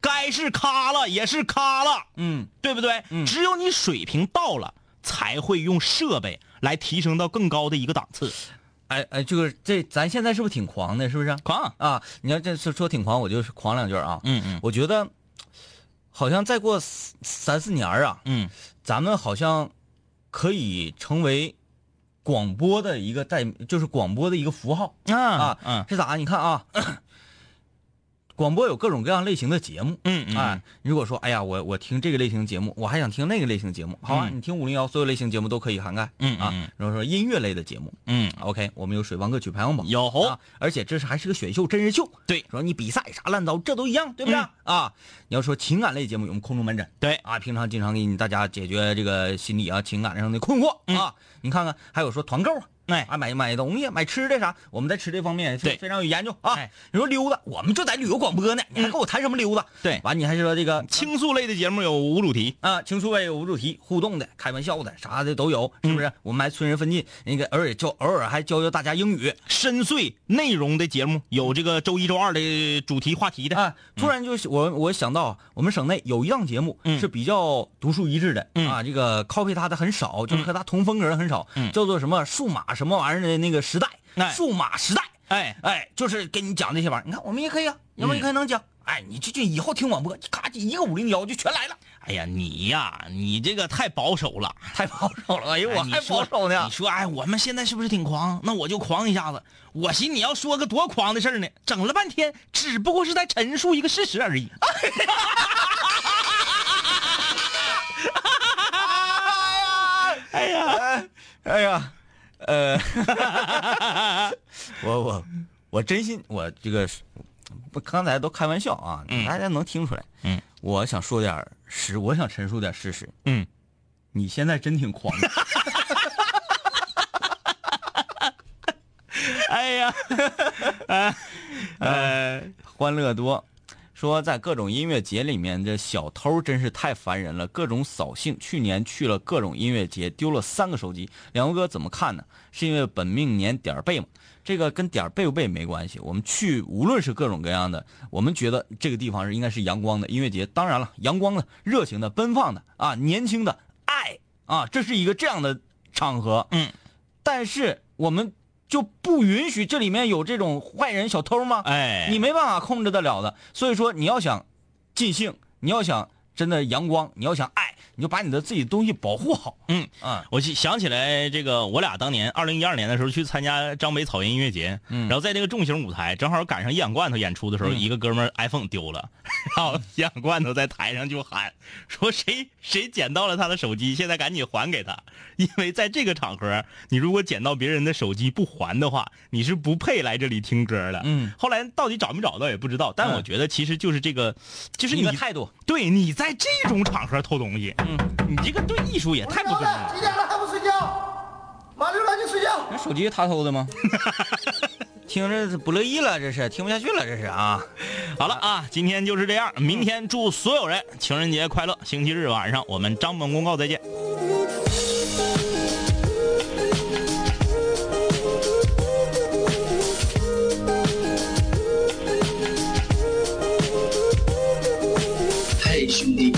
该是咔了也是咔了，嗯，对不对？嗯只有你水平到了，才会用设备来提升到更高的一个档次。哎哎，就是这咱现在是不是挺狂的？是不是？狂，啊，你要这说说挺狂，我就是狂两句啊。嗯嗯我觉得好像再过三三四年啊，嗯，咱们好像可以成为广播的一个代，就是广播的一个符号啊啊。嗯是咋？你看啊，广播有各种各样类型的节目。嗯嗯啊，如果说，哎呀，我我听这个类型节目，我还想听那个类型节目，好啊，嗯。你听五零幺，所有类型节目都可以涵盖，啊嗯啊，然后说音乐类的节目。嗯，，OK，我们有水王歌曲排行榜，有。啊，而且这是还是个选秀真人秀，对。说你比赛啥乱糟，这都一样，对不对、嗯啊？你要说情感类节目，有我们空中门诊，对。啊，平常经常给你大家解决这个心理啊、情感上的困惑、嗯。啊。你看看，还有说团购啊，哎啊，买买东西、买吃的啥，我们在吃这方面对非常有研究啊哎。你说溜达，我们就在旅游广播呢，你还跟我谈什么溜达？对完你还说这个倾诉类的节目有无主题，啊，倾诉类有无主题、互动的、开玩笑的，啥的都有，是不嗯是？我们还村人分进，那个偶尔教偶尔还教教大家英语深邃内容的节目有这个周一周二的主题话题的，啊。突然就我我想到，我们省内有一档节目嗯是比较独树一帜的嗯啊，这个 copy 它的很少，就是和它同风格的很少，嗯叫做什么数码什么玩意儿的那个时代哎，数码时代，哎，哎，就是跟你讲这些玩意儿。你看我们也可以啊，我们也可以能讲。哎，你这就以后听广播，咔一个五零幺就全来了，哎呀，你呀，你这个太保守了。太保守了。哎呦，我还保守呢你。说，哎，我们现在是不是挺狂？那我就狂一下子。我寻你要说个多狂的事儿呢，整了半天，只不过是在陈述一个事实而已。哎呀，哎呀，呃，我我我真心，我这个不刚才都开玩笑啊，嗯大家能听出来。嗯，我想说点实，我想陈述点事实。嗯，你现在真挺狂的。哎呀，呃，欢乐多，说在各种音乐节里面，这小偷真是太烦人了，各种扫兴。去年去了各种音乐节，丢了三个手机。两位哥怎么看呢？是因为本命年点儿背吗？这个跟点儿背不背没关系。我们去无论是各种各样的，我们觉得这个地方是应该是阳光的音乐节。当然了，阳光的、热情的、奔放的啊，年轻的爱啊，这是一个这样的场合。嗯，但是我们就不允许这里面有这种坏人、小偷吗？哎，你没办法控制得了的。所以说，你要想尽兴，你要想真的阳光，你要想爱，你就把你的自己东西保护好。嗯啊，我想想起来，这个我俩当年二零一二年的时候去参加张北草原音乐节，嗯然后在那个重型舞台，正好赶上一氧罐头演出的时候，嗯一个哥们儿 iPhone 丢了，然后一氧罐头在台上就喊说谁谁捡到了他的手机，现在赶紧还给他，因为在这个场合，你如果捡到别人的手机不还的话，你是不配来这里听歌的。嗯，后来到底找没找到也不知道，但嗯我觉得其实就是这个，就是一你个态度。对你在这种场合偷东西，嗯，你这个对艺术也太不尊重了。几点了还不睡觉？马六赶紧睡觉。那手机他偷的吗？听着不乐意了，这是听不下去了，这是啊。好了啊，今天就是这样。明天祝所有人情人节快乐！星期日晚上我们张本公告再见。嘿，兄弟，我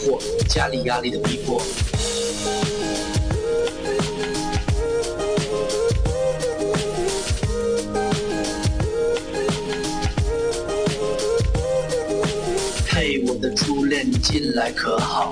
惑，家里压力的逼迫。嘿，我的初恋，你近来可好？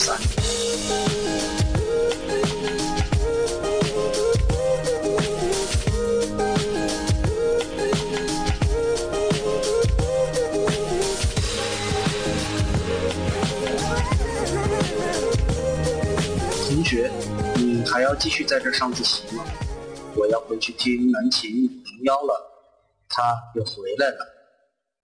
三。同学，你还要继续在这上自习吗？我要回去听南琴五零幺了，他又回来了。